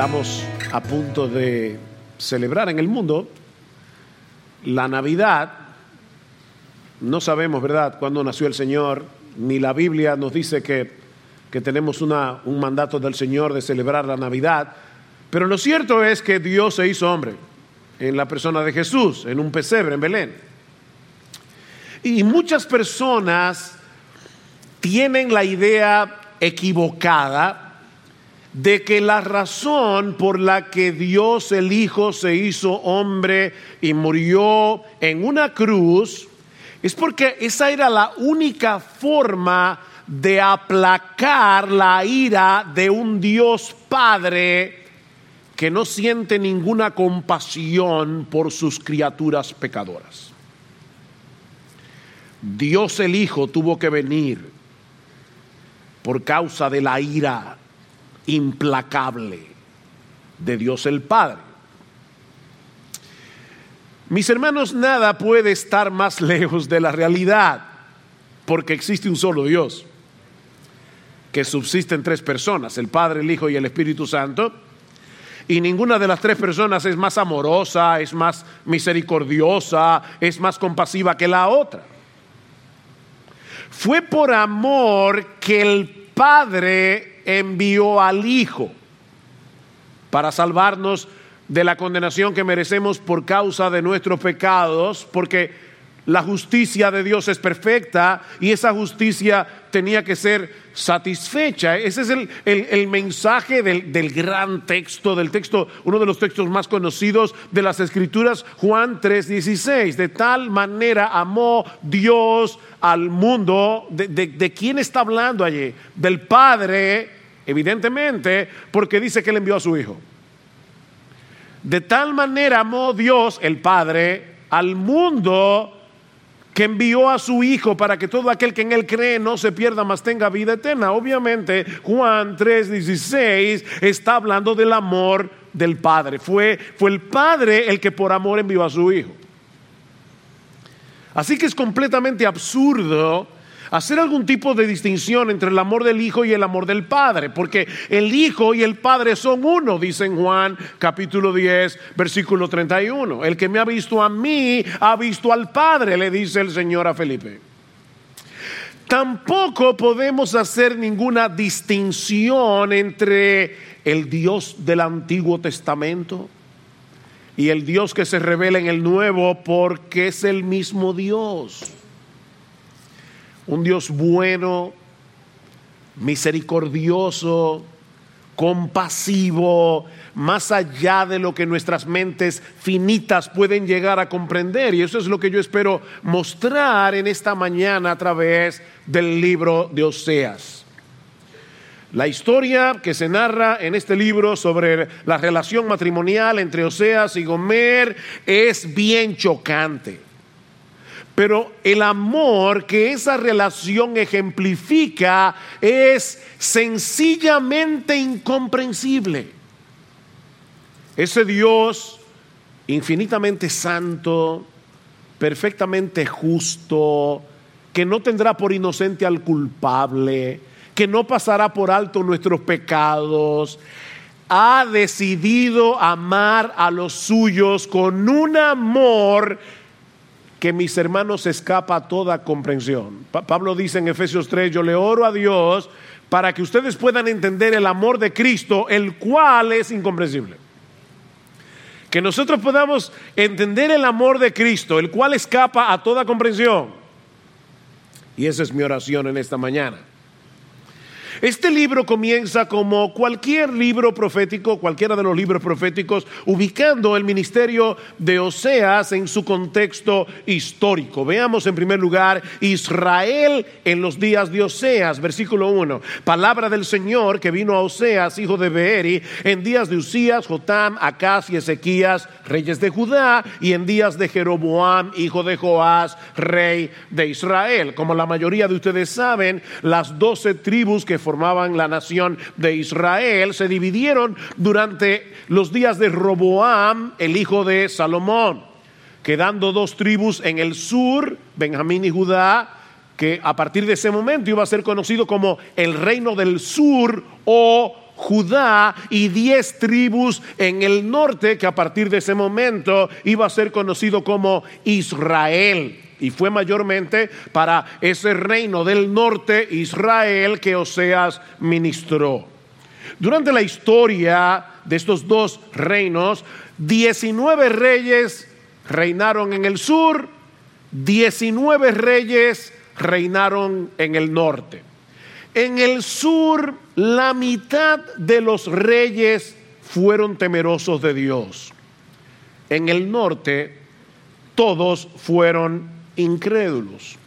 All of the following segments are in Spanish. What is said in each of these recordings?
Estamos a punto de celebrar en el mundo la Navidad. No sabemos, ¿verdad?, cuándo nació el Señor, ni la Biblia nos dice que, que tenemos una, un mandato del Señor de celebrar la Navidad, pero lo cierto es que Dios se hizo hombre en la persona de Jesús, en un pesebre en Belén. Y muchas personas tienen la idea equivocada de que la razón por la que Dios el Hijo se hizo hombre y murió en una cruz es porque esa era la única forma de aplacar la ira de un Dios Padre que no siente ninguna compasión por sus criaturas pecadoras. Dios el Hijo tuvo que venir por causa de la ira implacable de Dios el Padre. Mis hermanos, nada puede estar más lejos de la realidad, porque existe un solo Dios, que subsisten tres personas, el Padre, el Hijo y el Espíritu Santo, y ninguna de las tres personas es más amorosa, es más misericordiosa, es más compasiva que la otra. Fue por amor que el Padre envió al Hijo para salvarnos de la condenación que merecemos por causa de nuestros pecados, porque la justicia de Dios es perfecta y esa justicia tenía que ser satisfecha. Ese es el, mensaje del, del, gran texto, del texto, uno de los textos más conocidos de las Escrituras, Juan 3:16. De tal manera amó Dios al mundo. ¿De, de quién está hablando allí? Del Padre Evidentemente, porque dice que él envió a su Hijo. De tal manera amó Dios, el Padre, al mundo que envió a su Hijo para que todo aquel que en Él cree no se pierda, mas tenga vida eterna. Obviamente, Juan 3:16 está hablando del amor del Padre. Fue, fue el Padre el que por amor envió a su Hijo. Así que es completamente absurdo hacer algún tipo de distinción entre el amor del Hijo y el amor del Padre, porque el Hijo y el Padre son uno, dice en Juan capítulo 10, versículo 31. El que me ha visto a mí, ha visto al Padre, le dice el Señor a Felipe. Tampoco podemos hacer ninguna distinción entre el Dios del Antiguo Testamento y el Dios que se revela en el Nuevo porque es el mismo Dios un Dios bueno, misericordioso, compasivo, más allá de lo que nuestras mentes finitas pueden llegar a comprender. Y eso es lo que yo espero mostrar en esta mañana a través del libro de Oseas. La historia que se narra en este libro sobre la relación matrimonial entre Oseas y Gomer es bien chocante. Pero el amor que esa relación ejemplifica es sencillamente incomprensible. Ese Dios infinitamente santo, perfectamente justo, que no tendrá por inocente al culpable, que no pasará por alto nuestros pecados, ha decidido amar a los suyos con un amor que mis hermanos escapa toda comprensión. Pablo dice en Efesios 3, yo le oro a Dios para que ustedes puedan entender el amor de Cristo, el cual es incomprensible. Que nosotros podamos entender el amor de Cristo, el cual escapa a toda comprensión. Y esa es mi oración en esta mañana. Este libro comienza como cualquier libro profético, cualquiera de los libros proféticos, ubicando el ministerio de Oseas en su contexto histórico. Veamos en primer lugar Israel en los días de Oseas, versículo 1. Palabra del Señor que vino a Oseas, hijo de Beeri, en días de Usías, Jotam, Acaz y Ezequías, reyes de Judá, y en días de Jeroboam, hijo de Joás, rey de Israel. Como la mayoría de ustedes saben, las doce tribus que formaban la nación de Israel se dividieron durante los días de Roboam, el hijo de Salomón, quedando dos tribus en el sur, Benjamín y Judá, que a partir de ese momento iba a ser conocido como el reino del sur o Judá y diez tribus en el norte, que a partir de ese momento iba a ser conocido como Israel. Y fue mayormente para ese reino del norte, Israel, que Oseas ministró. Durante la historia de estos dos reinos, 19 reyes reinaron en el sur, 19 reyes reinaron en el norte. En el sur, la mitad de los reyes fueron temerosos de Dios. En el norte, todos fueron incrédulos.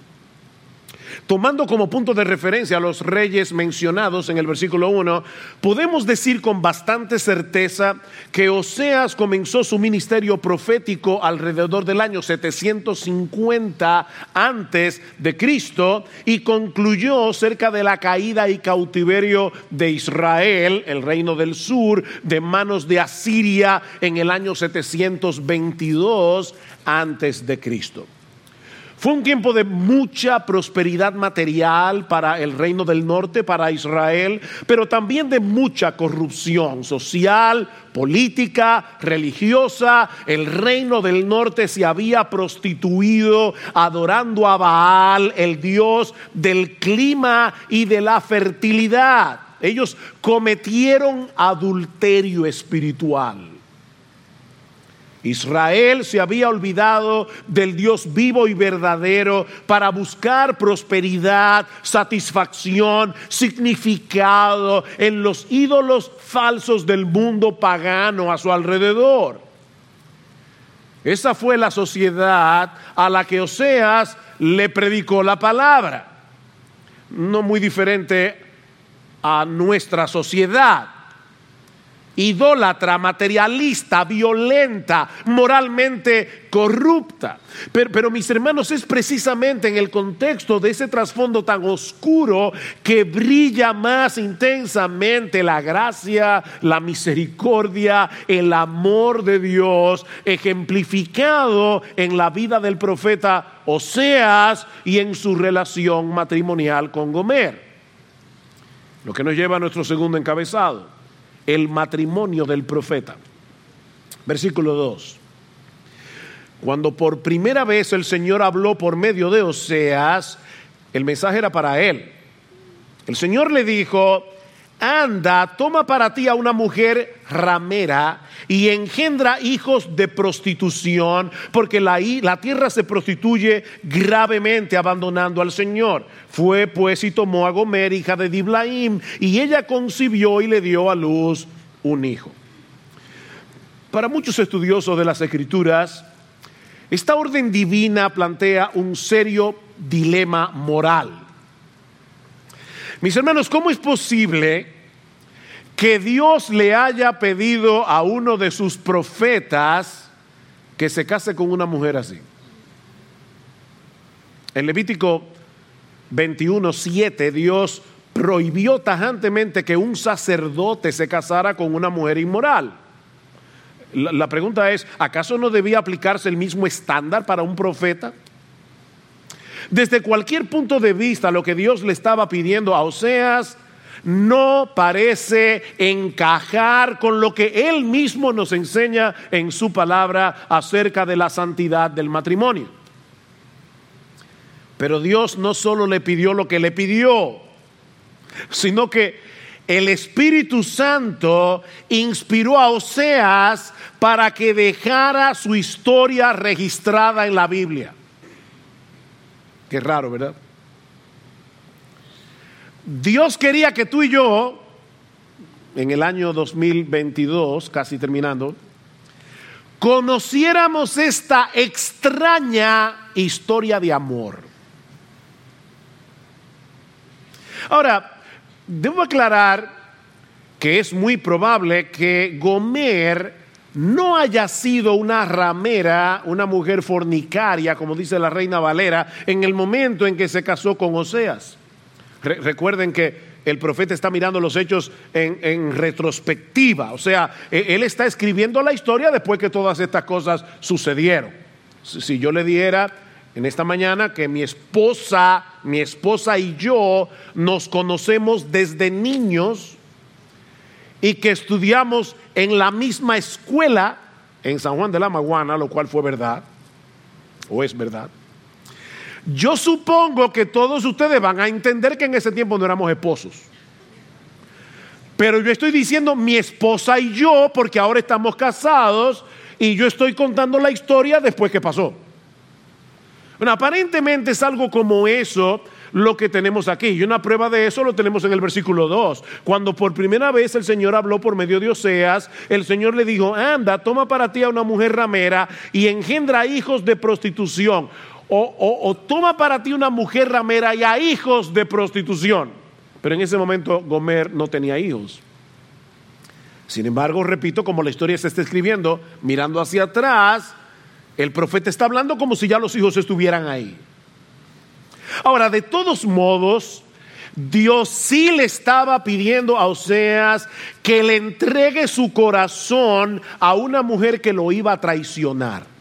Tomando como punto de referencia a los reyes mencionados en el versículo 1, podemos decir con bastante certeza que Oseas comenzó su ministerio profético alrededor del año 750 antes de Cristo y concluyó cerca de la caída y cautiverio de Israel, el reino del sur, de manos de Asiria en el año 722 antes de Cristo. Fue un tiempo de mucha prosperidad material para el reino del norte, para Israel, pero también de mucha corrupción social, política, religiosa. El reino del norte se había prostituido adorando a Baal, el dios del clima y de la fertilidad. Ellos cometieron adulterio espiritual. Israel se había olvidado del Dios vivo y verdadero para buscar prosperidad, satisfacción, significado en los ídolos falsos del mundo pagano a su alrededor. Esa fue la sociedad a la que Oseas le predicó la palabra. No muy diferente a nuestra sociedad idólatra, materialista, violenta, moralmente corrupta. Pero, mis hermanos, es precisamente en el contexto de ese trasfondo tan oscuro que brilla más intensamente la gracia, la misericordia, el amor de Dios, ejemplificado en la vida del profeta Oseas y en su relación matrimonial con Gomer. Lo que nos lleva a nuestro segundo encabezado el matrimonio del profeta. Versículo 2. Cuando por primera vez el Señor habló por medio de Oseas, el mensaje era para él. El Señor le dijo, anda, toma para ti a una mujer ramera y engendra hijos de prostitución, porque la, tierra se prostituye gravemente abandonando al Señor. Fue pues y tomó a Gomer, hija de Diblaim, y ella concibió y le dio a luz un hijo. Para muchos estudiosos de las Escrituras, esta orden divina plantea un serio dilema moral. Mis hermanos, ¿cómo es posible que Dios le haya pedido a uno de sus profetas que se case con una mujer así? En Levítico 21:7 Dios prohibió tajantemente que un sacerdote se casara con una mujer inmoral. La, la pregunta es, ¿acaso no debía aplicarse el mismo estándar para un profeta? Desde cualquier punto de vista, lo que Dios le estaba pidiendo a Oseas no parece encajar con lo que Él mismo nos enseña en su palabra acerca de la santidad del matrimonio. Pero Dios no solo le pidió lo que le pidió, sino que el Espíritu Santo inspiró a Oseas para que dejara su historia registrada en la Biblia. Qué raro, ¿verdad? Dios quería que tú y yo, en el año 2022, casi terminando, conociéramos esta extraña historia de amor. Ahora, debo aclarar que es muy probable que Gomer no haya sido una ramera, una mujer fornicaria, como dice la reina Valera, en el momento en que se casó con Oseas. Recuerden que el profeta está mirando los hechos en, retrospectiva, o sea, e, él está escribiendo la historia después que todas estas cosas sucedieron. Si yo le diera en esta mañana que mi esposa, mi esposa y yo nos conocemos desde niños, y que estudiamos en la misma escuela en San Juan de la Maguana, lo cual fue verdad, o es verdad. Yo supongo que todos ustedes van a entender que en ese tiempo no éramos esposos. Pero yo estoy diciendo mi esposa y yo, porque ahora estamos casados y yo estoy contando la historia después que pasó. Bueno, aparentemente es algo como eso lo que tenemos aquí. Y una prueba de eso lo tenemos en el versículo 2. Cuando por primera vez el Señor habló por medio de Oseas, el Señor le dijo, anda, toma para ti a una mujer ramera y engendra hijos de prostitución. O, toma para ti una mujer ramera y a hijos de prostitución. Pero en ese momento Gomer no tenía hijos. Sin embargo, repito, como la historia se está escribiendo, mirando hacia atrás, el profeta está hablando como si ya los hijos estuvieran ahí. Ahora, de todos modos, Dios sí le estaba pidiendo a Oseas que le entregue su corazón a una mujer que lo iba a traicionar.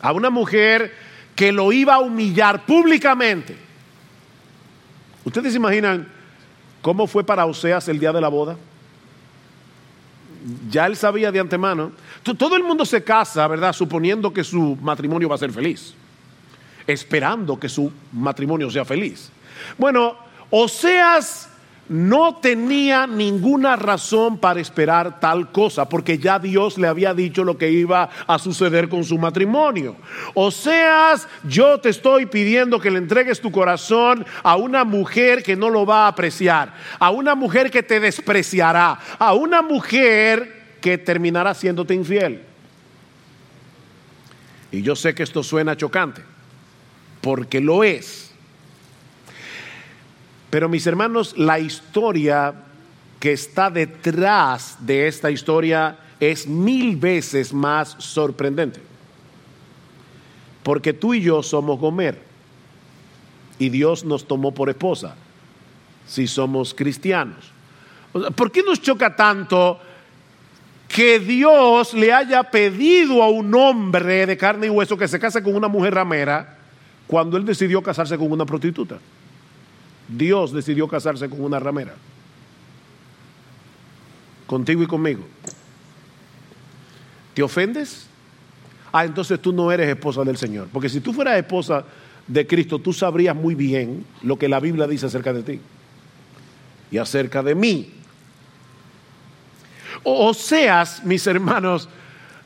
A una mujer que lo iba a humillar públicamente. ¿Ustedes se imaginan cómo fue para Oseas el día de la boda? Ya él sabía de antemano. Todo el mundo se casa, ¿verdad? Suponiendo que su matrimonio va a ser feliz esperando que su matrimonio sea feliz. Bueno, Oseas no tenía ninguna razón para esperar tal cosa, porque ya Dios le había dicho lo que iba a suceder con su matrimonio. Oseas, yo te estoy pidiendo que le entregues tu corazón a una mujer que no lo va a apreciar, a una mujer que te despreciará, a una mujer que terminará siéndote infiel. Y yo sé que esto suena chocante porque lo es. Pero mis hermanos, la historia que está detrás de esta historia es mil veces más sorprendente. Porque tú y yo somos Gomer y Dios nos tomó por esposa si somos cristianos. ¿Por qué nos choca tanto que Dios le haya pedido a un hombre de carne y hueso que se case con una mujer ramera? cuando él decidió casarse con una prostituta. Dios decidió casarse con una ramera. Contigo y conmigo. ¿Te ofendes? Ah, entonces tú no eres esposa del Señor. Porque si tú fueras esposa de Cristo, tú sabrías muy bien lo que la Biblia dice acerca de ti y acerca de mí. O, seas, mis hermanos,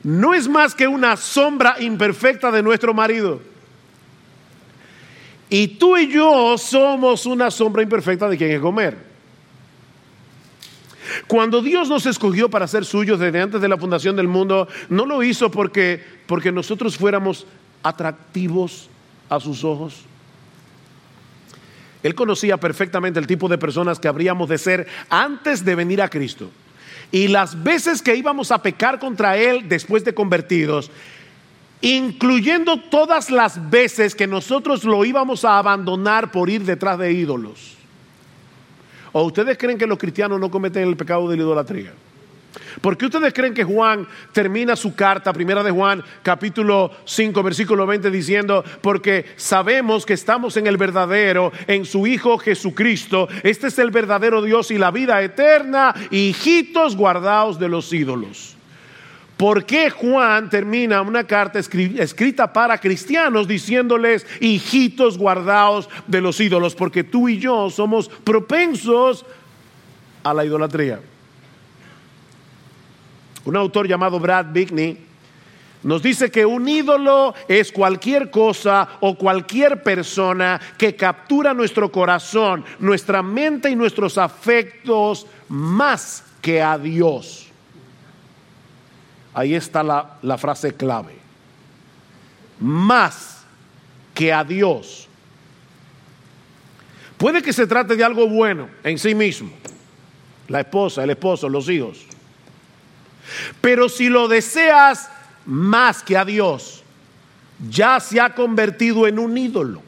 no es más que una sombra imperfecta de nuestro marido. Y tú y yo somos una sombra imperfecta de quien es comer. Cuando Dios nos escogió para ser suyos desde antes de la fundación del mundo, no lo hizo porque, porque nosotros fuéramos atractivos a sus ojos. Él conocía perfectamente el tipo de personas que habríamos de ser antes de venir a Cristo. Y las veces que íbamos a pecar contra Él después de convertidos, incluyendo todas las veces que nosotros lo íbamos a abandonar por ir detrás de ídolos. ¿O ustedes creen que los cristianos no cometen el pecado de la idolatría? ¿Por qué ustedes creen que Juan termina su carta, primera de Juan, capítulo 5, versículo 20, diciendo, porque sabemos que estamos en el verdadero, en su Hijo Jesucristo, este es el verdadero Dios y la vida eterna, hijitos guardados de los ídolos? ¿Por qué Juan termina una carta escrita para cristianos diciéndoles, hijitos guardados de los ídolos? Porque tú y yo somos propensos a la idolatría. Un autor llamado Brad Bigney nos dice que un ídolo es cualquier cosa o cualquier persona que captura nuestro corazón, nuestra mente y nuestros afectos más que a Dios. Ahí está la, frase clave. Más que a Dios. Puede que se trate de algo bueno en sí mismo. La esposa, el esposo, los hijos. Pero si lo deseas más que a Dios, ya se ha convertido en un ídolo.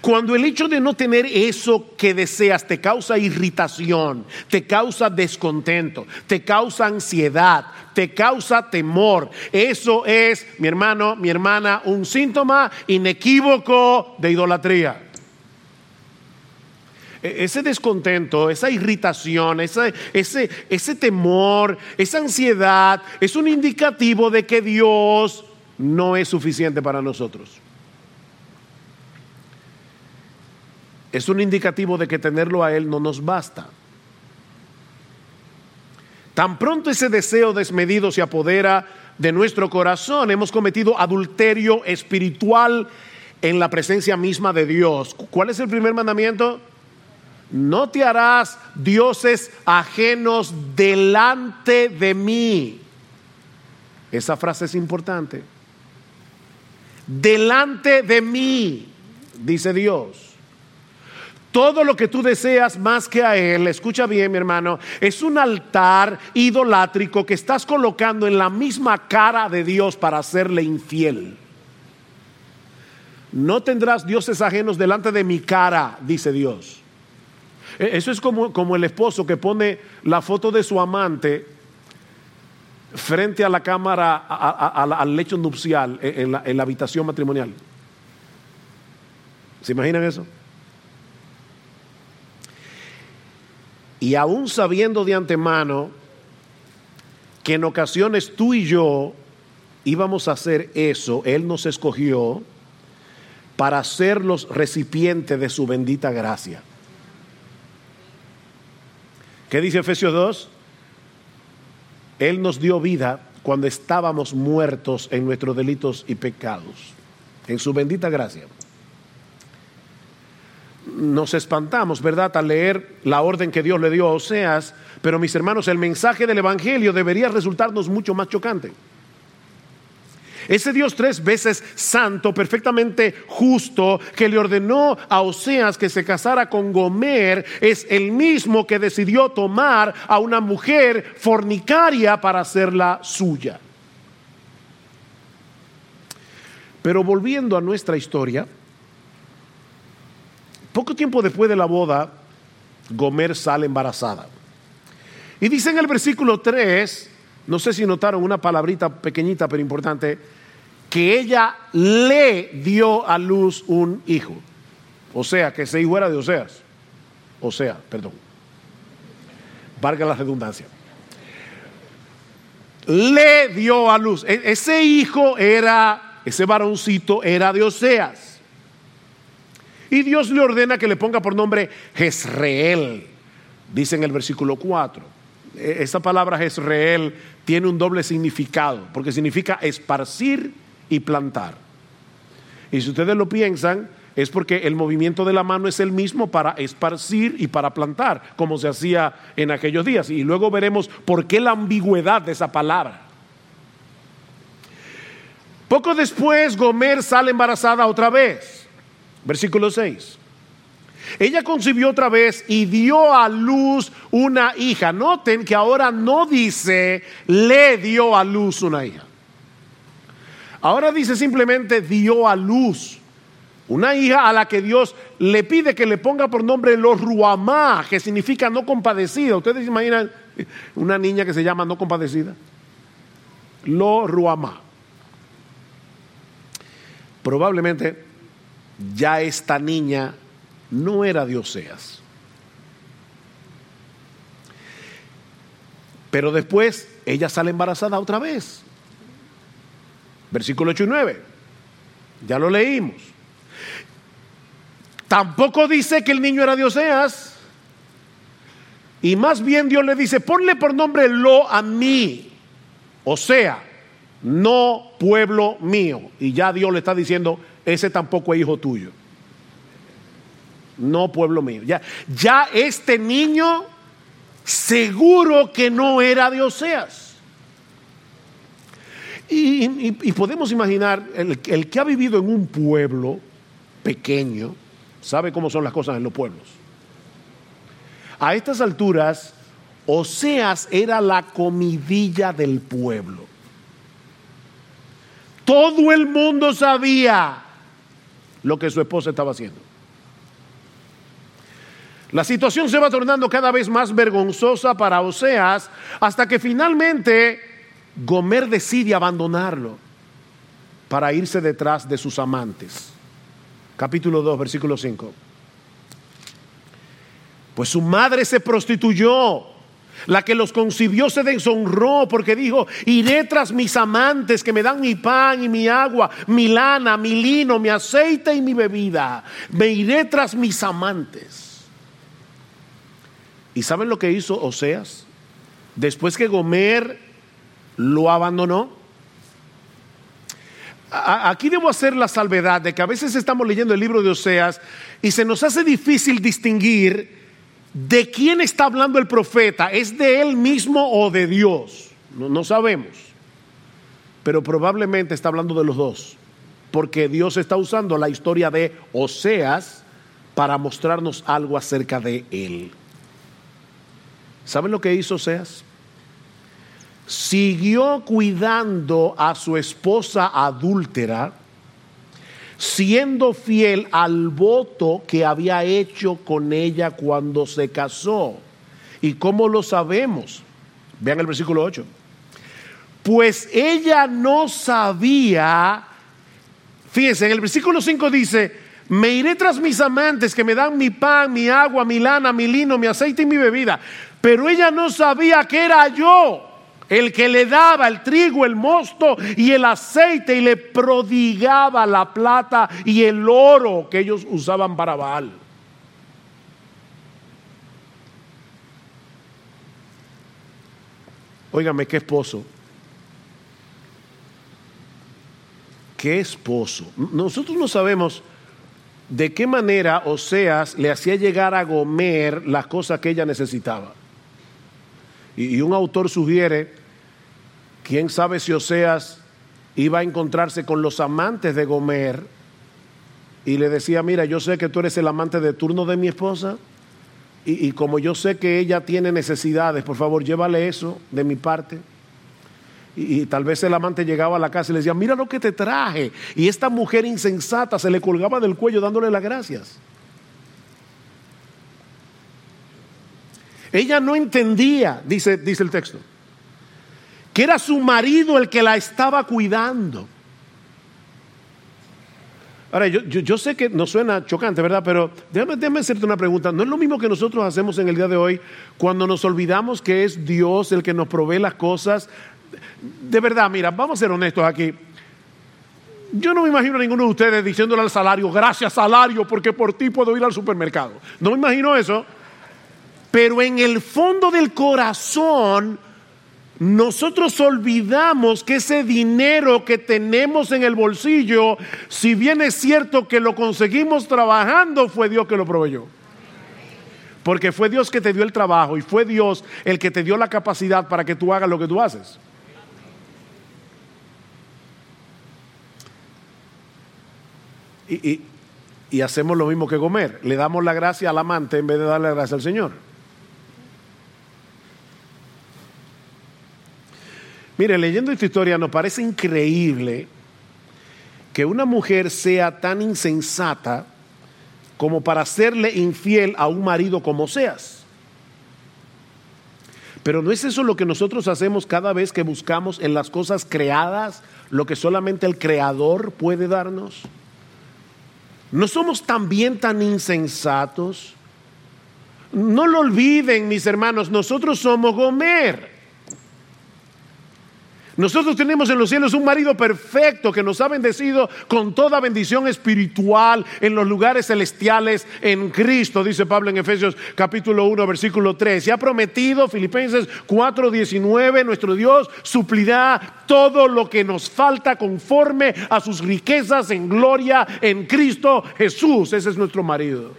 Cuando el hecho de no tener eso que deseas te causa irritación, te causa descontento, te causa ansiedad, te causa temor, eso es, mi hermano, mi hermana, un síntoma inequívoco de idolatría. E, ese descontento, esa irritación, ese, ese, ese temor, esa ansiedad es un indicativo de que Dios no es suficiente para nosotros. Es un indicativo de que tenerlo a Él no nos basta. Tan pronto ese deseo desmedido se apodera de nuestro corazón, hemos cometido adulterio espiritual en la presencia misma de Dios. ¿Cuál es el primer mandamiento? No te harás dioses ajenos delante de mí. Esa frase es importante. Delante de mí, dice Dios. Todo lo que tú deseas más que a Él, escucha bien mi hermano, es un altar idolátrico que estás colocando en la misma cara de Dios para hacerle infiel. No tendrás dioses ajenos delante de mi cara, dice Dios. E, eso es como, como el esposo que pone la foto de su amante frente a la cámara, al lecho nupcial en la, en la habitación matrimonial. ¿Se imaginan eso? Y aún sabiendo de antemano que en ocasiones tú y yo íbamos a hacer eso, Él nos escogió para ser los recipientes de su bendita gracia. ¿Qué dice Efesios 2? Él nos dio vida cuando estábamos muertos en nuestros delitos y pecados, en su bendita gracia nos espantamos, ¿verdad?, al leer la orden que Dios le dio a Oseas, pero mis hermanos, el mensaje del Evangelio debería resultarnos mucho más chocante. Ese Dios tres veces santo, perfectamente justo, que le ordenó a Oseas que se casara con Gomer, es el mismo que decidió tomar a una mujer fornicaria para hacerla suya. Pero volviendo a nuestra historia, poco tiempo después de la boda, Gomer sale embarazada. Y dice en el versículo 3, no sé si notaron una palabrita pequeñita pero importante, que ella le dio a luz un hijo. O sea, que ese hijo era de Oseas. O sea, perdón. Valga la redundancia. Le dio a luz. E-, ese hijo era, ese varoncito era de Oseas. Y Dios le ordena que le ponga por nombre Jezreel, dice en el versículo 4. E, esa palabra Jezreel tiene un doble significado, porque significa esparcir y plantar. Y si ustedes lo piensan, es porque el movimiento de la mano es el mismo para esparcir y para plantar, como se hacía en aquellos días. Y luego veremos por qué la ambigüedad de esa palabra. Poco después, Gomer sale embarazada otra vez. Versículo 6. Ella concibió otra vez y dio a luz una hija. Noten que ahora no dice le dio a luz una hija. Ahora dice simplemente dio a luz una hija a la que Dios le pide que le ponga por nombre Lo Ruamá, que significa no compadecida. ¿Ustedes imaginan una niña que se llama no compadecida? Lo Ruamá. Probablemente ya esta niña no era de Oseas. Pero después ella sale embarazada otra vez. Versículo 8 y 9. Ya lo leímos. Tampoco dice que el niño era de Oseas. Y más bien Dios le dice, ponle por nombre lo a mí. O sea, no pueblo mío. Y ya Dios le está diciendo, ese tampoco es hijo tuyo. No, pueblo mío. Ya, ya este niño seguro que no era de Oseas. Y, podemos imaginar, el, el que ha vivido en un pueblo pequeño, sabe cómo son las cosas en los pueblos. A estas alturas, Oseas era la comidilla del pueblo. Todo el mundo sabía lo que su esposa estaba haciendo. La situación se va tornando cada vez más vergonzosa para Oseas hasta que finalmente Gomer decide abandonarlo para irse detrás de sus amantes. Capítulo 2, versículo 5. Pues su madre se prostituyó. La que los concibió se deshonró porque dijo, iré tras mis amantes que me dan mi pan y mi agua, mi lana, mi lino, mi aceite y mi bebida. Me iré tras mis amantes. ¿Y saben lo que hizo Oseas? Después que Gomer lo abandonó. Aquí debo hacer la salvedad de que a veces estamos leyendo el libro de Oseas y se nos hace difícil distinguir ¿De quién está hablando el profeta? ¿Es de él mismo o de Dios? No, sabemos. Pero probablemente está hablando de los dos. Porque Dios está usando la historia de Oseas para mostrarnos algo acerca de él. ¿Saben lo que hizo Oseas? Siguió cuidando a su esposa adúltera siendo fiel al voto que había hecho con ella cuando se casó. ¿Y cómo lo sabemos? Vean el versículo 8. Pues ella no sabía, fíjense, en el versículo 5 dice, me iré tras mis amantes que me dan mi pan, mi agua, mi lana, mi lino, mi aceite y mi bebida. Pero ella no sabía que era yo el que le daba el trigo, el mosto y el aceite y le prodigaba la plata y el oro que ellos usaban para Baal. Óigame, qué esposo. Qué esposo. Nosotros no sabemos de qué manera Oseas le hacía llegar a Gomer las cosas que ella necesitaba. Y, un autor sugiere ¿Quién sabe si Oseas iba a encontrarse con los amantes de Gomer y le decía, mira, yo sé que tú eres el amante de turno de mi esposa y, como yo sé que ella tiene necesidades, por favor, llévale eso de mi parte. Y, y, tal vez el amante llegaba a la casa y le decía, mira lo que te traje. Y esta mujer insensata se le colgaba del cuello dándole las gracias. Ella no entendía, dice, dice el texto que era su marido el que la estaba cuidando. Ahora, yo, sé que no suena chocante, ¿verdad? Pero déjame, déjame, hacerte una pregunta. ¿No es lo mismo que nosotros hacemos en el día de hoy cuando nos olvidamos que es Dios el que nos provee las cosas? De verdad, mira, vamos a ser honestos aquí. Yo no me imagino a ninguno de ustedes diciéndole al salario, gracias salario, porque por ti puedo ir al supermercado. No me imagino eso. Pero en el fondo del corazón nosotros olvidamos que ese dinero que tenemos en el bolsillo, si bien es cierto que lo conseguimos trabajando, fue Dios que lo proveyó. Porque fue Dios que te dio el trabajo y fue Dios el que te dio la capacidad para que tú hagas lo que tú haces. Y, y hacemos lo mismo que Gomer. Le damos la gracia al amante en vez de darle la gracia al Señor. Mire, leyendo esta historia nos parece increíble que una mujer sea tan insensata como para serle infiel a un marido como seas. Pero no es eso lo que nosotros hacemos cada vez que buscamos en las cosas creadas lo que solamente el creador puede darnos. No somos también tan insensatos. No lo olviden, mis hermanos, nosotros somos Gomer. Nosotros tenemos en los cielos un marido perfecto que nos ha bendecido con toda bendición espiritual en los lugares celestiales en Cristo, dice Pablo en Efesios capítulo 1, versículo 3. Y ha prometido, Filipenses 4, 19, nuestro Dios suplirá todo lo que nos falta conforme a sus riquezas en gloria en Cristo Jesús. Ese es nuestro marido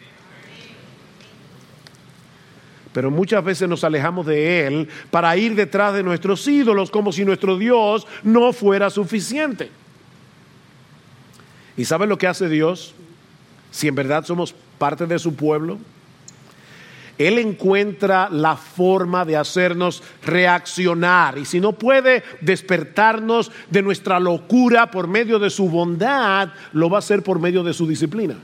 pero muchas veces nos alejamos de Él para ir detrás de nuestros ídolos como si nuestro Dios no fuera suficiente. ¿Y saben lo que hace Dios? Si en verdad somos parte de su pueblo, Él encuentra la forma de hacernos reaccionar y si no puede despertarnos de nuestra locura por medio de su bondad, lo va a hacer por medio de su disciplina.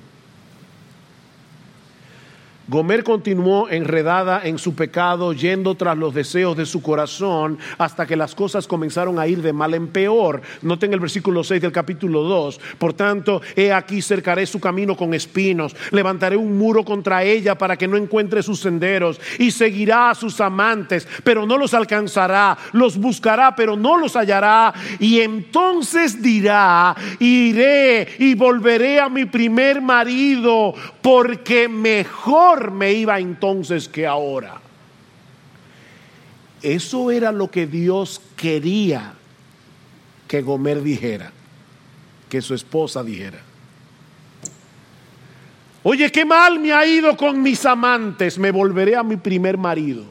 Gomer continuó enredada en su pecado, yendo tras los deseos de su corazón, hasta que las cosas comenzaron a ir de mal en peor. Noten el versículo 6 del capítulo 2. Por tanto, he aquí cercaré su camino con espinos, levantaré un muro contra ella para que no encuentre sus senderos, y seguirá a sus amantes, pero no los alcanzará, los buscará, pero no los hallará, y entonces dirá, iré y volveré a mi primer marido, porque mejor me iba entonces que ahora. Eso era lo que Dios quería que Gomer dijera, que su esposa dijera. Oye, qué mal me ha ido con mis amantes, me volveré a mi primer marido.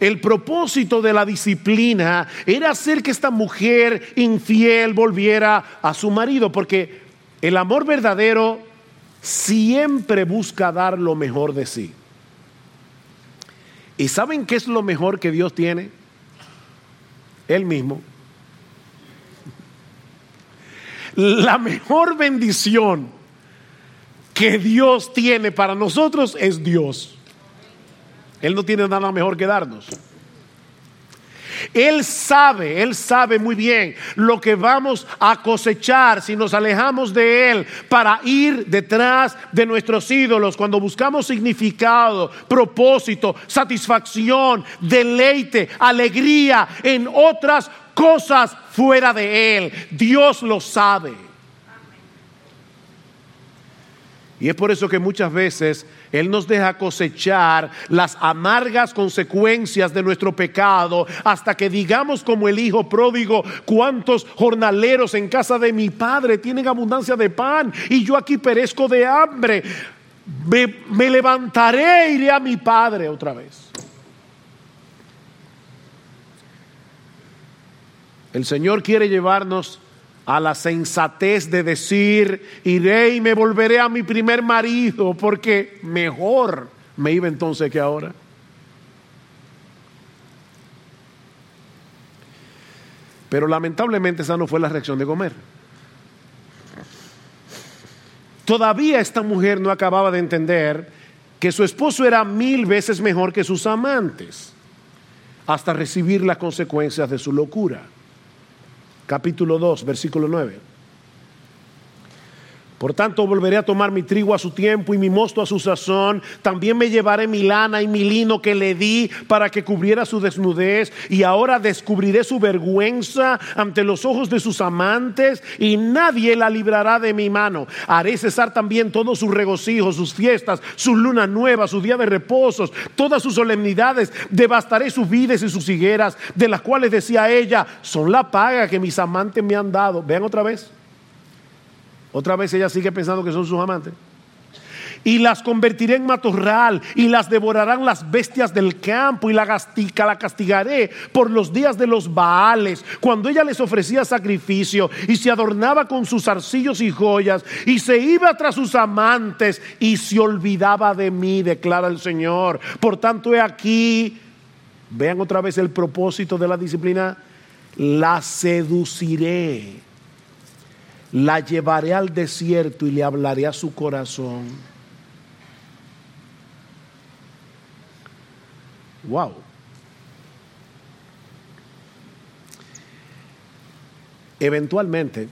El propósito de la disciplina era hacer que esta mujer infiel volviera a su marido, porque el amor verdadero siempre busca dar lo mejor de sí. ¿Y saben qué es lo mejor que Dios tiene? Él mismo. La mejor bendición que Dios tiene para nosotros es Dios. Él no tiene nada mejor que darnos. Él sabe, Él sabe muy bien lo que vamos a cosechar si nos alejamos de Él para ir detrás de nuestros ídolos. Cuando buscamos significado, propósito, satisfacción, deleite, alegría en otras cosas fuera de Él. Dios lo sabe. Y es por eso que muchas veces Él nos deja cosechar las amargas consecuencias de nuestro pecado hasta que digamos como el Hijo pródigo, cuántos jornaleros en casa de mi Padre tienen abundancia de pan y yo aquí perezco de hambre. Me, levantaré e iré a mi Padre otra vez. El Señor quiere llevarnos a la sensatez de decir, iré y me volveré a mi primer marido, porque mejor me iba entonces que ahora. Pero lamentablemente esa no fue la reacción de Gomer. Todavía esta mujer no acababa de entender que su esposo era mil veces mejor que sus amantes, hasta recibir las consecuencias de su locura capítulo 2, versículo 9. Por tanto, volveré a tomar mi trigo a su tiempo y mi mosto a su sazón. También me llevaré mi lana y mi lino que le di para que cubriera su desnudez. Y ahora descubriré su vergüenza ante los ojos de sus amantes y nadie la librará de mi mano. Haré cesar también todos sus regocijos, sus fiestas, sus lunas nuevas, sus días de reposos, todas sus solemnidades. Devastaré sus vides y sus higueras, de las cuales decía ella, son la paga que mis amantes me han dado. Vean otra vez. Otra vez ella sigue pensando que son sus amantes. Y las convertiré en matorral y las devorarán las bestias del campo y la, la castigaré por los días de los Baales, cuando ella les ofrecía sacrificio y se adornaba con sus arcillos y joyas y se iba tras sus amantes y se olvidaba de mí, declara el Señor. Por tanto, he aquí, vean otra vez el propósito de la disciplina, la seduciré la llevaré al desierto y le hablaré a su corazón. Wow. Eventualmente,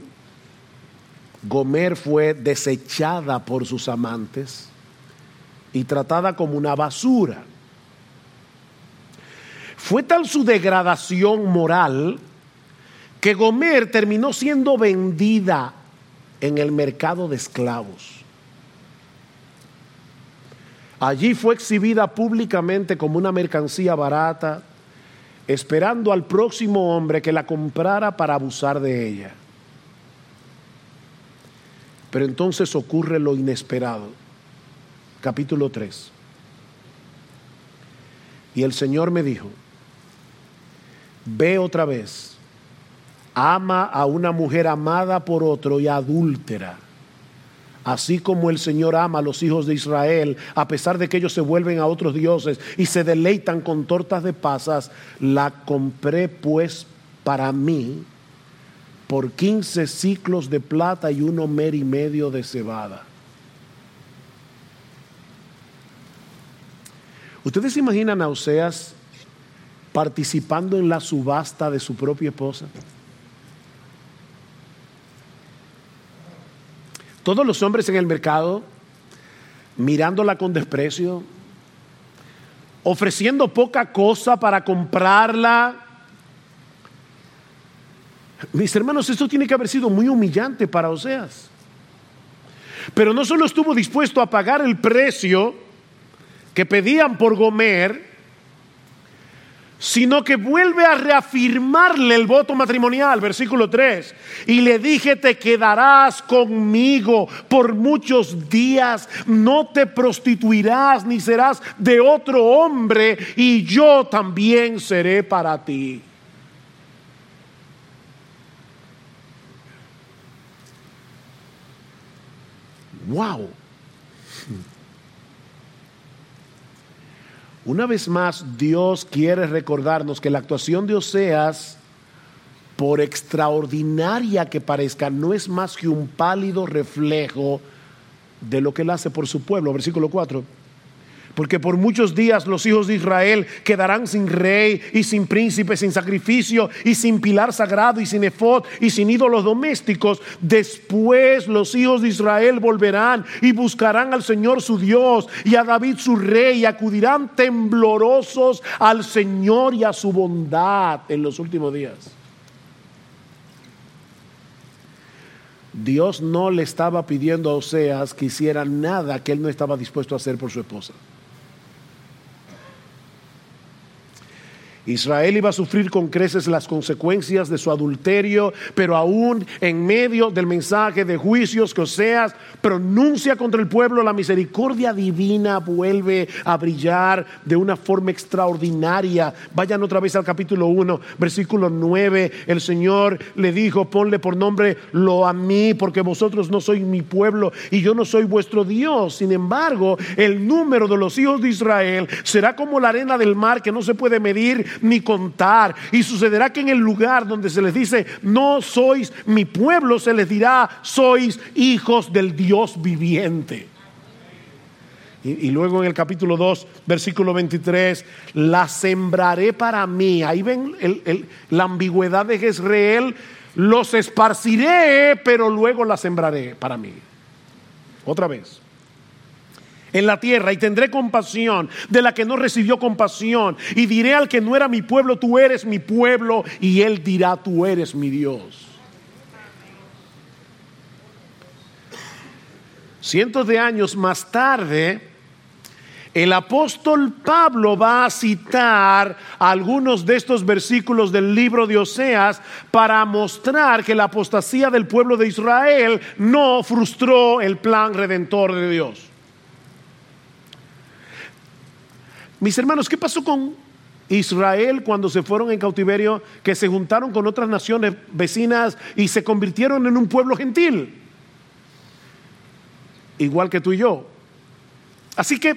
Gomer fue desechada por sus amantes y tratada como una basura. Fue tal su degradación moral que Gomer terminó siendo vendida en el mercado de esclavos. Allí fue exhibida públicamente como una mercancía barata, esperando al próximo hombre que la comprara para abusar de ella. Pero entonces ocurre lo inesperado. Capítulo 3. Y el Señor me dijo, ve otra vez ama a una mujer amada por otro y adúltera. Así como el Señor ama a los hijos de Israel, a pesar de que ellos se vuelven a otros dioses y se deleitan con tortas de pasas, la compré pues para mí por 15 ciclos de plata y un homer y medio de cebada. ¿Ustedes se imaginan a Oseas participando en la subasta de su propia esposa? Todos los hombres en el mercado mirándola con desprecio, ofreciendo poca cosa para comprarla. Mis hermanos, esto tiene que haber sido muy humillante para Oseas. Pero no solo estuvo dispuesto a pagar el precio que pedían por Gomer, sino que vuelve a reafirmarle el voto matrimonial, versículo 3. Y le dije, te quedarás conmigo por muchos días, no te prostituirás ni serás de otro hombre, y yo también seré para ti. Wow. Una vez más, Dios quiere recordarnos que la actuación de Oseas, por extraordinaria que parezca, no es más que un pálido reflejo de lo que él hace por su pueblo. Versículo 4. Porque por muchos días los hijos de Israel quedarán sin rey y sin príncipe, sin sacrificio y sin pilar sagrado y sin efod y sin ídolos domésticos. Después los hijos de Israel volverán y buscarán al Señor su Dios y a David su rey y acudirán temblorosos al Señor y a su bondad en los últimos días. Dios no le estaba pidiendo a Oseas que hiciera nada que él no estaba dispuesto a hacer por su esposa. Israel iba a sufrir con creces las consecuencias de su adulterio, pero aún en medio del mensaje de juicios que Oseas pronuncia contra el pueblo, la misericordia divina vuelve a brillar de una forma extraordinaria. Vayan otra vez al capítulo 1, versículo 9. El Señor le dijo, ponle por nombre lo a mí, porque vosotros no sois mi pueblo y yo no soy vuestro Dios. Sin embargo, el número de los hijos de Israel será como la arena del mar que no se puede medir ni contar. Y sucederá que en el lugar donde se les dice, no sois mi pueblo, se les dirá, sois hijos del Dios viviente. Y, luego en el capítulo 2, versículo 23, la sembraré para mí. Ahí ven la ambigüedad de Jezreel. Los esparciré, pero luego la sembraré para mí. Otra vez en la tierra y tendré compasión de la que no recibió compasión y diré al que no era mi pueblo, tú eres mi pueblo y él dirá, tú eres mi Dios. Cientos de años más tarde, el apóstol Pablo va a citar algunos de estos versículos del libro de Oseas para mostrar que la apostasía del pueblo de Israel no frustró el plan redentor de Dios. Mis hermanos, ¿qué pasó con Israel cuando se fueron en cautiverio, que se juntaron con otras naciones vecinas y se convirtieron en un pueblo gentil? Igual que tú y yo. Así que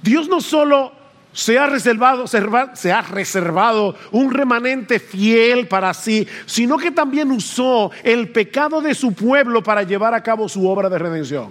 Dios no solo se ha reservado, se ha reservado un remanente fiel para sí, sino que también usó el pecado de su pueblo para llevar a cabo su obra de redención.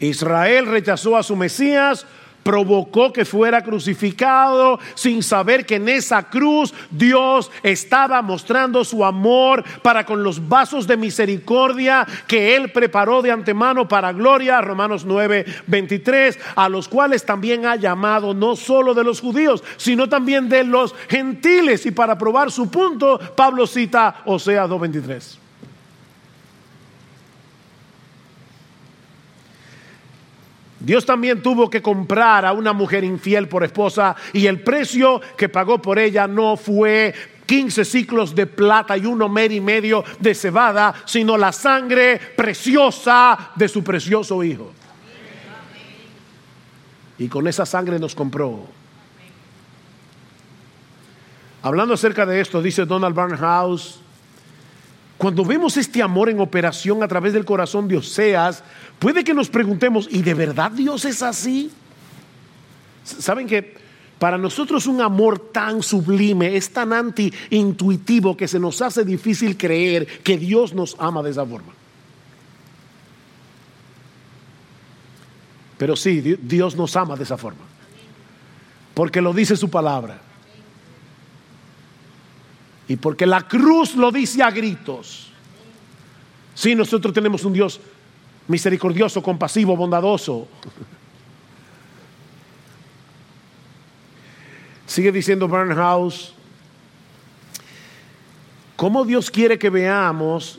Israel rechazó a su Mesías, provocó que fuera crucificado sin saber que en esa cruz Dios estaba mostrando su amor para con los vasos de misericordia que Él preparó de antemano para gloria, Romanos 9, 23, a los cuales también ha llamado no solo de los judíos, sino también de los gentiles. Y para probar su punto, Pablo cita Osea 2, 23. Dios también tuvo que comprar a una mujer infiel por esposa y el precio que pagó por ella no fue 15 ciclos de plata y uno y medio de cebada, sino la sangre preciosa de su precioso hijo. Y con esa sangre nos compró. Hablando acerca de esto, dice Donald Barnhouse, cuando vemos este amor en operación a través del corazón de Oseas, puede que nos preguntemos, ¿y de verdad Dios es así? ¿Saben que para nosotros un amor tan sublime es tan anti-intuitivo que se nos hace difícil creer que Dios nos ama de esa forma? Pero sí, Dios nos ama de esa forma. Porque lo dice su palabra. Y porque la cruz lo dice a gritos. Sí, nosotros tenemos un Dios misericordioso, compasivo, bondadoso. Sigue diciendo Bernhaus, cómo Dios quiere que veamos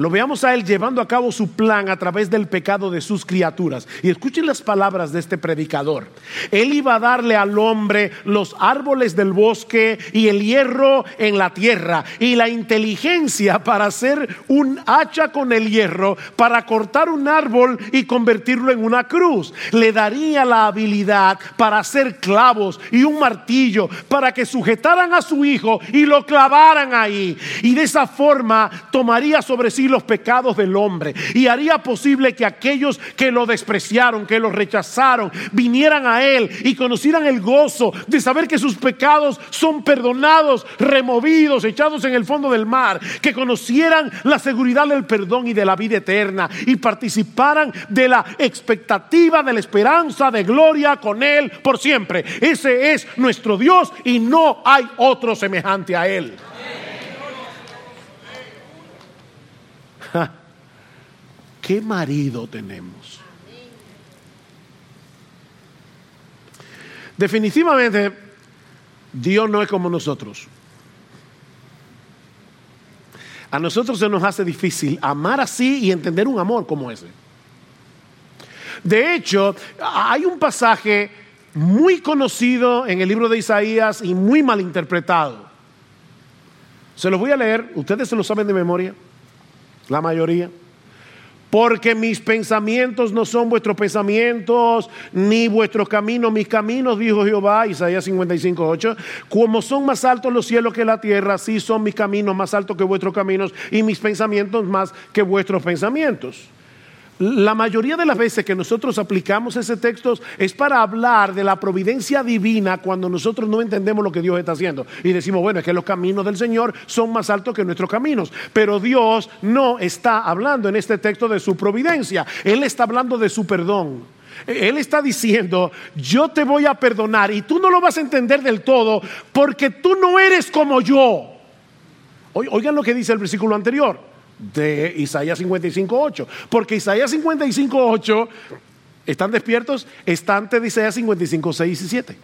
lo veamos a Él llevando a cabo su plan a través del pecado de sus criaturas. Y escuchen las palabras de este predicador. Él iba a darle al hombre los árboles del bosque y el hierro en la tierra y la inteligencia para hacer un hacha con el hierro, para cortar un árbol y convertirlo en una cruz. Le daría la habilidad para hacer clavos y un martillo para que sujetaran a su hijo y lo clavaran ahí. Y de esa forma tomaría sobre sí los pecados del hombre y haría posible que aquellos que lo despreciaron, que lo rechazaron, vinieran a Él y conocieran el gozo de saber que sus pecados son perdonados, removidos, echados en el fondo del mar, que conocieran la seguridad del perdón y de la vida eterna y participaran de la expectativa, de la esperanza, de gloria con Él por siempre. Ese es nuestro Dios y no hay otro semejante a Él. ¿Qué marido tenemos? Definitivamente, Dios no es como nosotros. A nosotros se nos hace difícil amar así y entender un amor como ese. De hecho, hay un pasaje muy conocido en el libro de Isaías y muy mal interpretado. Se los voy a leer, ustedes se lo saben de memoria la mayoría. Porque mis pensamientos no son vuestros pensamientos, ni vuestros caminos, mis caminos, dijo Jehová, Isaías 55, 8. Como son más altos los cielos que la tierra, así son mis caminos más altos que vuestros caminos, y mis pensamientos más que vuestros pensamientos. La mayoría de las veces que nosotros aplicamos ese texto es para hablar de la providencia divina cuando nosotros no entendemos lo que Dios está haciendo. Y decimos, bueno, es que los caminos del Señor son más altos que nuestros caminos. Pero Dios no está hablando en este texto de su providencia. Él está hablando de su perdón. Él está diciendo, yo te voy a perdonar y tú no lo vas a entender del todo porque tú no eres como yo. Oigan lo que dice el versículo anterior de Isaías 55.8. Porque Isaías 55.8, ¿están despiertos? Está antes de Isaías 55.6 y 7.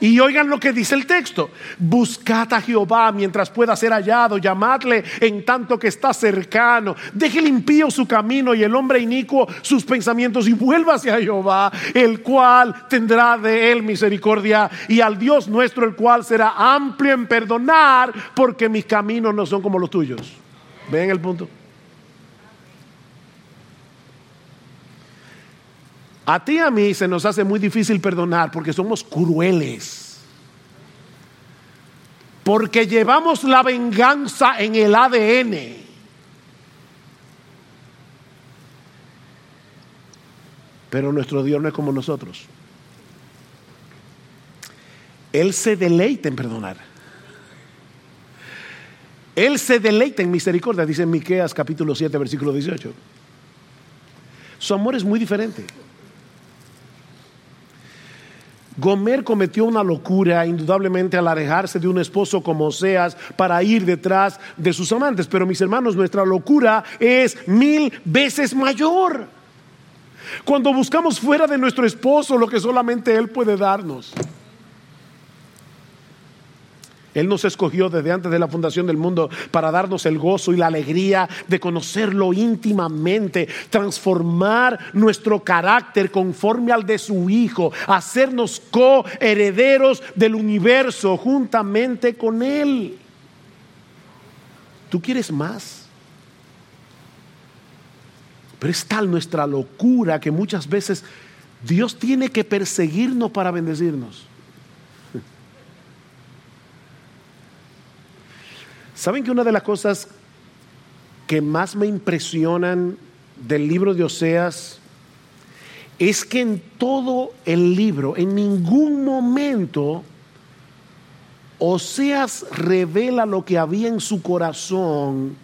Y oigan lo que dice el texto. Buscad a Jehová mientras pueda ser hallado, llamadle en tanto que está cercano. Deje limpio su camino y el hombre inicuo sus pensamientos y vuélvase a Jehová, el cual tendrá de él misericordia y al Dios nuestro, el cual será amplio en perdonar, porque mis caminos no son como los tuyos. ¿Ven el punto? A ti y a mí se nos hace muy difícil perdonar porque somos crueles. Porque llevamos la venganza en el ADN. Pero nuestro Dios no es como nosotros. Él se deleita en perdonar. Él se deleita en misericordia, dice Miqueas capítulo 7, versículo 18. Su amor es muy diferente. Gomer cometió una locura, indudablemente, al alejarse de un esposo como Oseas para ir detrás de sus amantes. Pero mis hermanos, nuestra locura es mil veces mayor. Cuando buscamos fuera de nuestro esposo lo que solamente Él puede darnos. Él nos escogió desde antes de la fundación del mundo para darnos el gozo y la alegría de conocerlo íntimamente, transformar nuestro carácter conforme al de su Hijo, hacernos coherederos del universo juntamente con Él. ¿Tú quieres más? Pero es tal nuestra locura que muchas veces Dios tiene que perseguirnos para bendecirnos. ¿Saben que una de las cosas que más me impresionan del libro de Oseas es que en todo el libro, en ningún momento, Oseas revela lo que había en su corazón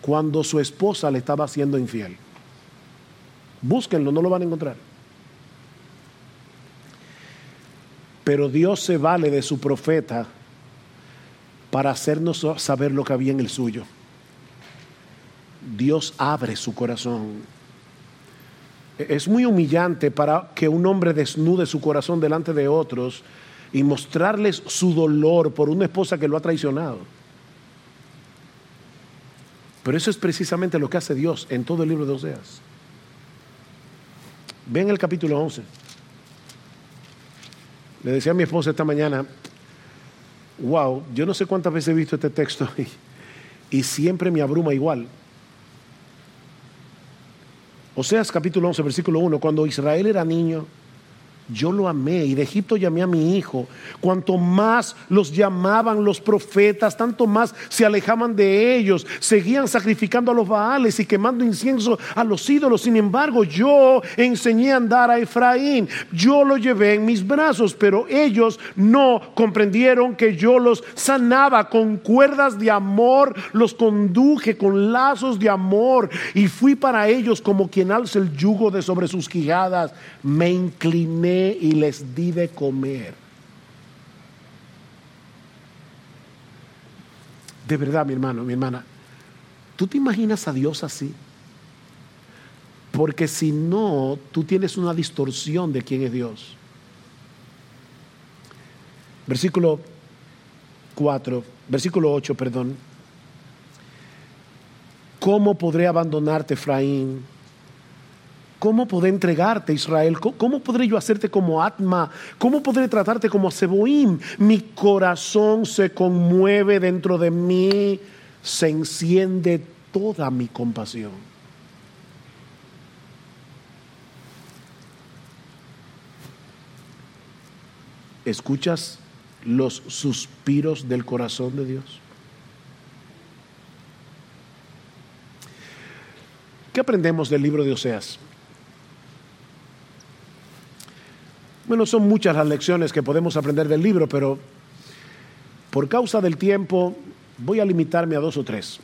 cuando su esposa le estaba haciendo infiel. Búsquenlo, no lo van a encontrar. Pero Dios se vale de su profeta para hacernos saber lo que había en el suyo. Dios abre su corazón. Es muy humillante para que un hombre desnude su corazón delante de otros y mostrarles su dolor por una esposa que lo ha traicionado. Pero eso es precisamente lo que hace Dios en todo el libro de Oseas. Ven el capítulo 11. Le decía a mi esposa esta mañana, wow, yo no sé cuántas veces he visto este texto y, siempre me abruma igual. Oseas capítulo 11, versículo 1, cuando Israel era niño, yo lo amé y de Egipto llamé a mi hijo. Cuanto más los llamaban los profetas, tanto más se alejaban de ellos. Seguían sacrificando a los baales y quemando incienso a los ídolos. Sin embargo, yo enseñé a andar a Efraín. Yo lo llevé en mis brazos, pero ellos no comprendieron que yo los sanaba con cuerdas de amor, los conduje con lazos de amor y fui para ellos como quien alza el yugo de sobre sus quijadas. Me incliné y les di de comer. De verdad, mi hermano, mi hermana, ¿tú te imaginas a Dios así? Porque si no, tú tienes una distorsión de quién es Dios. Versículo 4, versículo 8, perdón. ¿Cómo podré abandonarte, Efraín? ¿Cómo podré entregarte, Israel? ¿Cómo podré yo hacerte como Atma? ¿Cómo podré tratarte como Seboim? Mi corazón se conmueve dentro de mí, se enciende toda mi compasión. ¿Escuchas los suspiros del corazón de Dios? ¿Qué aprendemos del libro de Oseas? Bueno, son muchas las lecciones que podemos aprender del libro, pero por causa del tiempo voy a limitarme a dos o tres.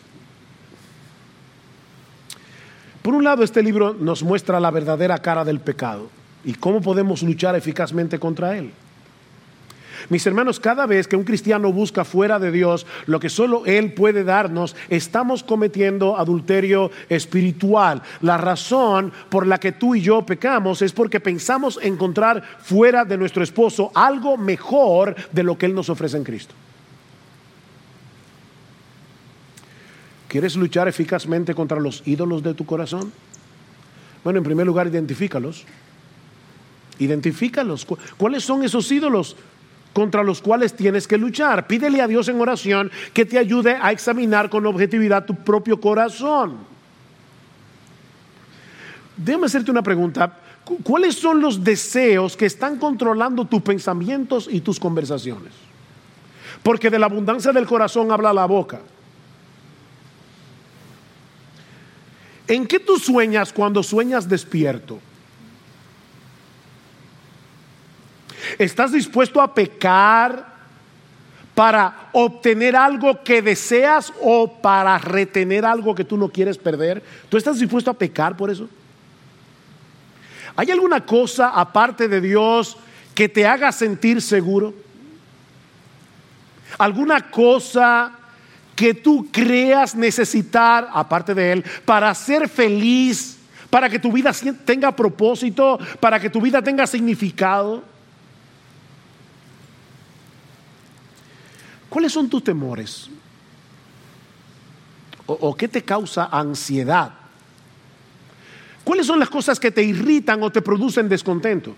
Por un lado, este libro nos muestra la verdadera cara del pecado y cómo podemos luchar eficazmente contra él. Mis hermanos, cada vez que un cristiano busca fuera de Dios lo que solo Él puede darnos, estamos cometiendo adulterio espiritual. La razón por la que tú y yo pecamos es porque pensamos encontrar fuera de nuestro esposo algo mejor de lo que Él nos ofrece en Cristo. ¿Quieres luchar eficazmente contra los ídolos de tu corazón? Bueno, en primer lugar, identifícalos. Identifícalos. ¿Cuáles son esos ídolos? Contra los cuales tienes que luchar. Pídele a Dios en oración que te ayude a examinar con objetividad tu propio corazón. Déjame hacerte una pregunta. ¿Cuáles son los deseos que están controlando tus pensamientos y tus conversaciones? Porque de la abundancia del corazón habla la boca. ¿En qué tú sueñas cuando sueñas despierto? ¿Estás dispuesto a pecar para obtener algo que deseas o para retener algo que tú no quieres perder? ¿Tú estás dispuesto a pecar por eso? ¿Hay alguna cosa aparte de Dios que te haga sentir seguro? ¿Alguna cosa que tú creas necesitar, aparte de Él, para ser feliz, para que tu vida tenga propósito, para que tu vida tenga significado? ¿Cuáles son tus temores? ¿O, qué te causa ansiedad? ¿Cuáles son las cosas que te irritan o te producen descontento?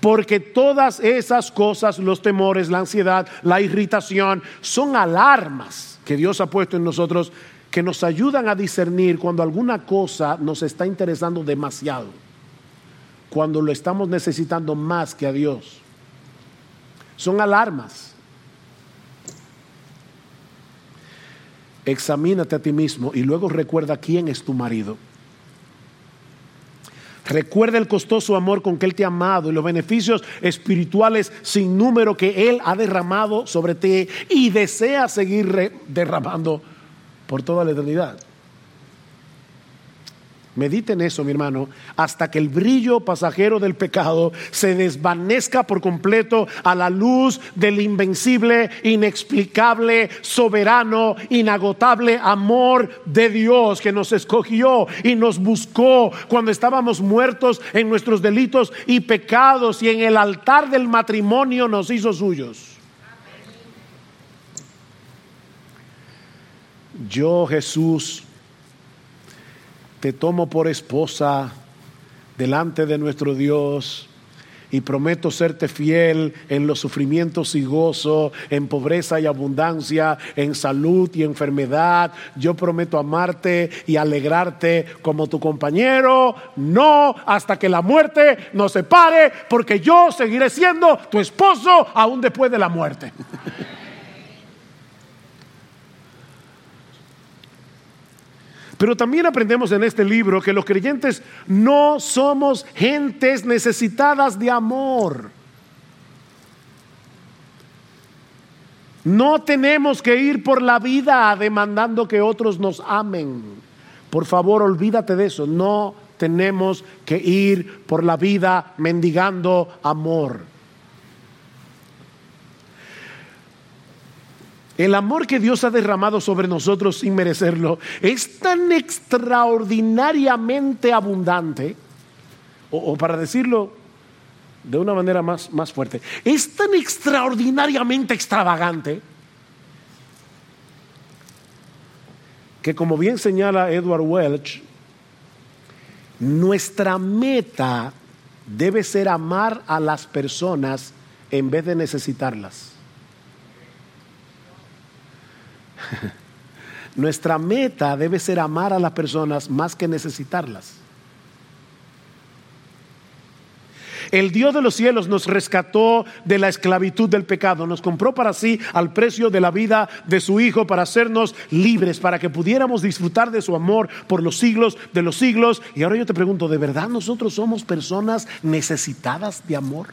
Porque todas esas cosas, los temores, la ansiedad, la irritación, son alarmas que Dios ha puesto en nosotros que nos ayudan a discernir cuando alguna cosa nos está interesando demasiado, cuando lo estamos necesitando más que a Dios. Son alarmas. Examínate a ti mismo y luego recuerda quién es tu marido. Recuerda el costoso amor con que Él te ha amado y los beneficios espirituales sin número que Él ha derramado sobre ti y desea seguir derramando por toda la eternidad. Mediten eso, mi hermano, hasta que el brillo pasajero del pecado se desvanezca por completo a la luz del invencible, inexplicable, soberano, inagotable amor de Dios que nos escogió y nos buscó cuando estábamos muertos en nuestros delitos y pecados y en el altar del matrimonio nos hizo suyos. Yo, Jesús, te tomo por esposa delante de nuestro Dios y prometo serte fiel en los sufrimientos y gozo, en pobreza y abundancia, en salud y enfermedad. Yo prometo amarte y alegrarte como tu compañero, no hasta que la muerte nos separe, porque yo seguiré siendo tu esposo aún después de la muerte. Pero también aprendemos en este libro que los creyentes no somos gentes necesitadas de amor. No tenemos que ir por la vida demandando que otros nos amen. Por favor, olvídate de eso. No tenemos que ir por la vida mendigando amor. El amor que Dios ha derramado sobre nosotros sin merecerlo es tan extraordinariamente abundante, o, para decirlo de una manera más, más fuerte, es tan extraordinariamente extravagante que como bien señala Edward Welch, nuestra meta debe ser amar a las personas en vez de necesitarlas. Nuestra meta debe ser amar a las personas más que necesitarlas. El Dios de los cielos nos rescató de la esclavitud del pecado, nos compró para sí al precio de la vida de su Hijo para hacernos libres, para que pudiéramos disfrutar de su amor por los siglos de los siglos. Y ahora yo te pregunto, ¿de verdad nosotros somos personas necesitadas de amor?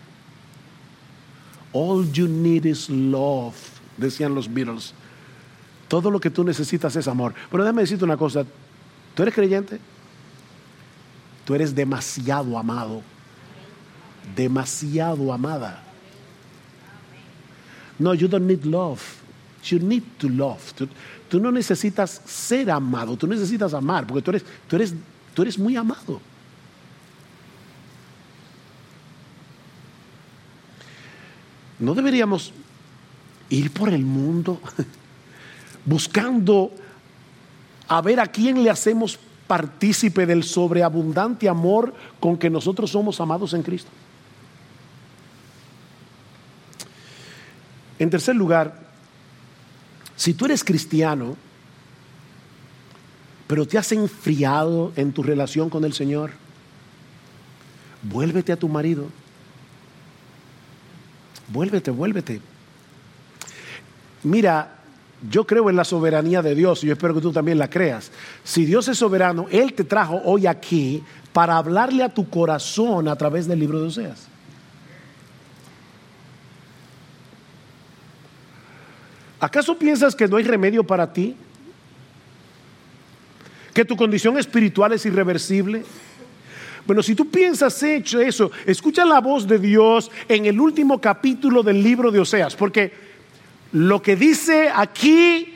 All you need is love, decían los Beatles. Todo lo que tú necesitas es amor. Pero déjame decirte una cosa. ¿Tú eres creyente? Tú eres demasiado amado. Demasiado amada. No, you don't need love. You need to love. Tú, no necesitas ser amado, tú necesitas amar, porque tú eres, tú eres, tú eres muy amado. No deberíamos ir por el mundo buscando a ver a quién le hacemos partícipe del sobreabundante amor con que nosotros somos amados en Cristo. En tercer lugar, si tú eres cristiano, pero te has enfriado en tu relación con el Señor, vuélvete a tu marido. Vuélvete, vuélvete. Mira, yo creo en la soberanía de Dios y yo espero que tú también la creas. Si Dios es soberano, Él te trajo hoy aquí para hablarle a tu corazón a través del libro de Oseas. ¿Acaso piensas que no hay remedio para ti? ¿Que tu condición espiritual es irreversible? Bueno, si tú piensas hecho eso, escucha la voz de Dios en el último capítulo del libro de Oseas, porque lo que dice aquí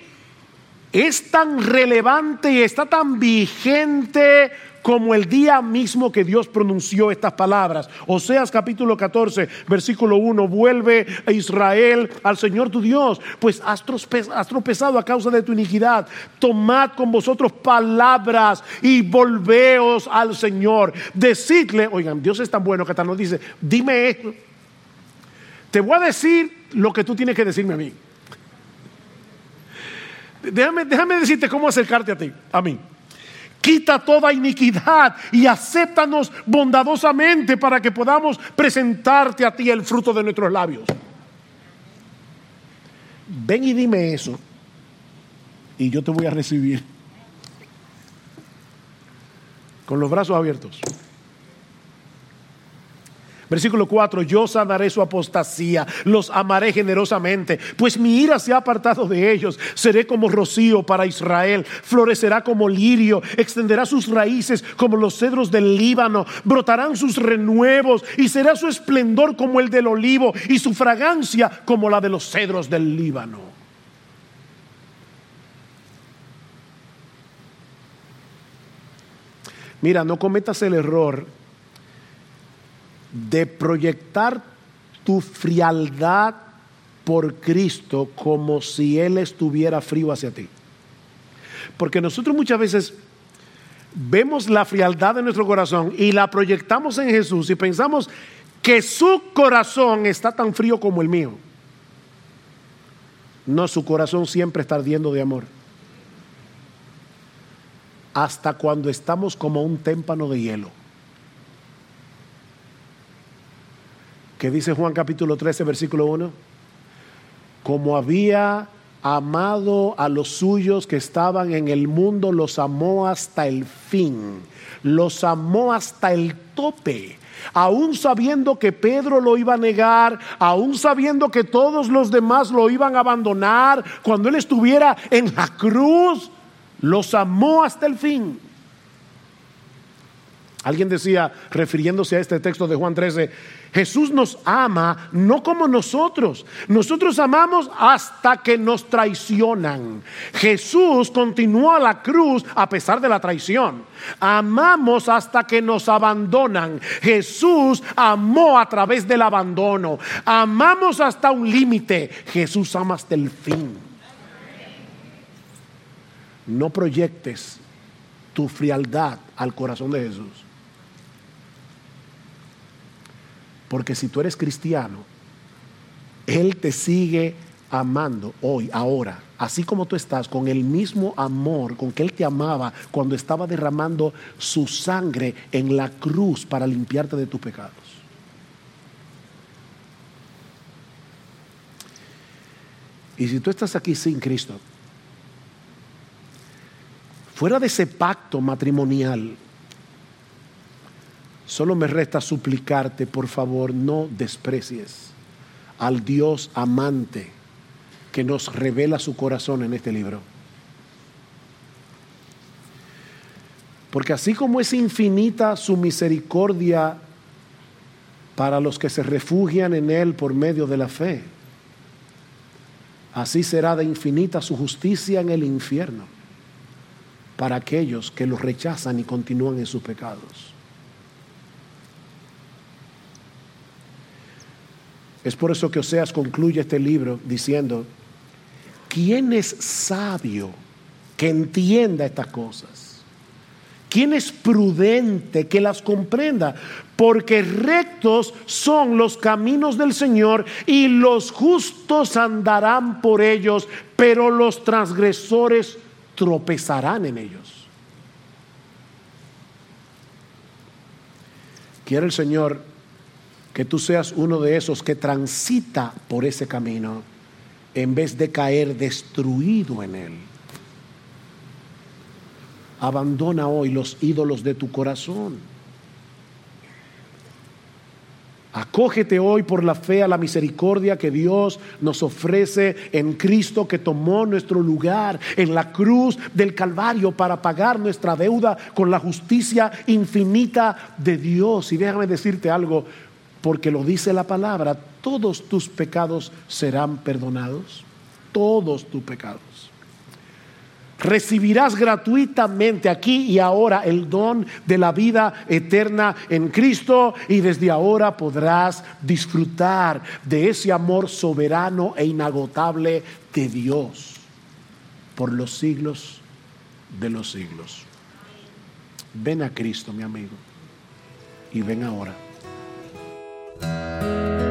es tan relevante y está tan vigente como el día mismo que Dios pronunció estas palabras. Oseas capítulo 14, versículo 1, vuelve a Israel al Señor tu Dios, pues has tropezado a causa de tu iniquidad. Tomad con vosotros palabras y volveos al Señor. Decidle, oigan, Dios es tan bueno que hasta nos dice, dime esto. Te voy a decir lo que tú tienes que decirme a mí. Déjame, déjame decirte cómo acercarte a ti, a mí. Quita toda iniquidad y acéptanos bondadosamente para que podamos presentarte a ti el fruto de nuestros labios. Ven y dime eso y yo te voy a recibir con los brazos abiertos. Versículo 4, yo sanaré su apostasía, los amaré generosamente, pues mi ira se ha apartado de ellos. Seré como rocío para Israel, florecerá como lirio, extenderá sus raíces como los cedros del Líbano, brotarán sus renuevos y será su esplendor como el del olivo y su fragancia como la de los cedros del Líbano. Mira, no cometas el error de proyectar tu frialdad por Cristo como si Él estuviera frío hacia ti. Porque nosotros muchas veces vemos la frialdad de nuestro corazón y la proyectamos en Jesús y pensamos que su corazón está tan frío como el mío. No, su corazón siempre está ardiendo de amor. Hasta cuando estamos como un témpano de hielo. Que dice Juan capítulo 13, versículo 1, como había amado a los suyos que estaban en el mundo, los amó hasta el fin, los amó hasta el tope. Aún sabiendo que Pedro lo iba a negar, aún sabiendo que todos los demás lo iban a abandonar, cuando él estuviera en la cruz, los amó hasta el fin. Alguien decía, refiriéndose a este texto de Juan 13, Jesús nos ama no como nosotros. Nosotros amamos hasta que nos traicionan. Jesús continuó a la cruz a pesar de la traición. Amamos hasta que nos abandonan. Jesús amó a través del abandono. Amamos hasta un límite. Jesús ama hasta el fin. No proyectes tu frialdad al corazón de Jesús. Porque si tú eres cristiano, Él te sigue amando hoy, ahora, así como tú estás, con el mismo amor con que Él te amaba cuando estaba derramando su sangre en la cruz para limpiarte de tus pecados. Y si tú estás aquí sin Cristo, fuera de ese pacto matrimonial, Solo me resta suplicarte, por favor, no desprecies al Dios amante que nos revela su corazón en este libro. Porque así como es infinita su misericordia para los que se refugian en Él por medio de la fe, así será de infinita su justicia en el infierno para aquellos que lo rechazan y continúan en sus pecados. Es por eso que Oseas concluye este libro diciendo, ¿quién es sabio que entienda estas cosas? ¿Quién es prudente que las comprenda? Porque rectos son los caminos del Señor y los justos andarán por ellos, pero los transgresores tropezarán en ellos. Quiere el Señor que tú seas uno de esos que transita por ese camino en vez de caer destruido en él. Abandona hoy los ídolos de tu corazón. Acógete hoy por la fe a la misericordia que Dios nos ofrece en Cristo que tomó nuestro lugar en la cruz del Calvario para pagar nuestra deuda con la justicia infinita de Dios. Y déjame decirte algo, porque lo dice la palabra, todos tus pecados serán perdonados, todos tus pecados. Recibirás gratuitamente aquí y ahora el don de la vida eterna en Cristo y desde ahora podrás disfrutar de ese amor soberano e inagotable de Dios por los siglos de los siglos. Ven a Cristo, mi amigo, y ven ahora. Música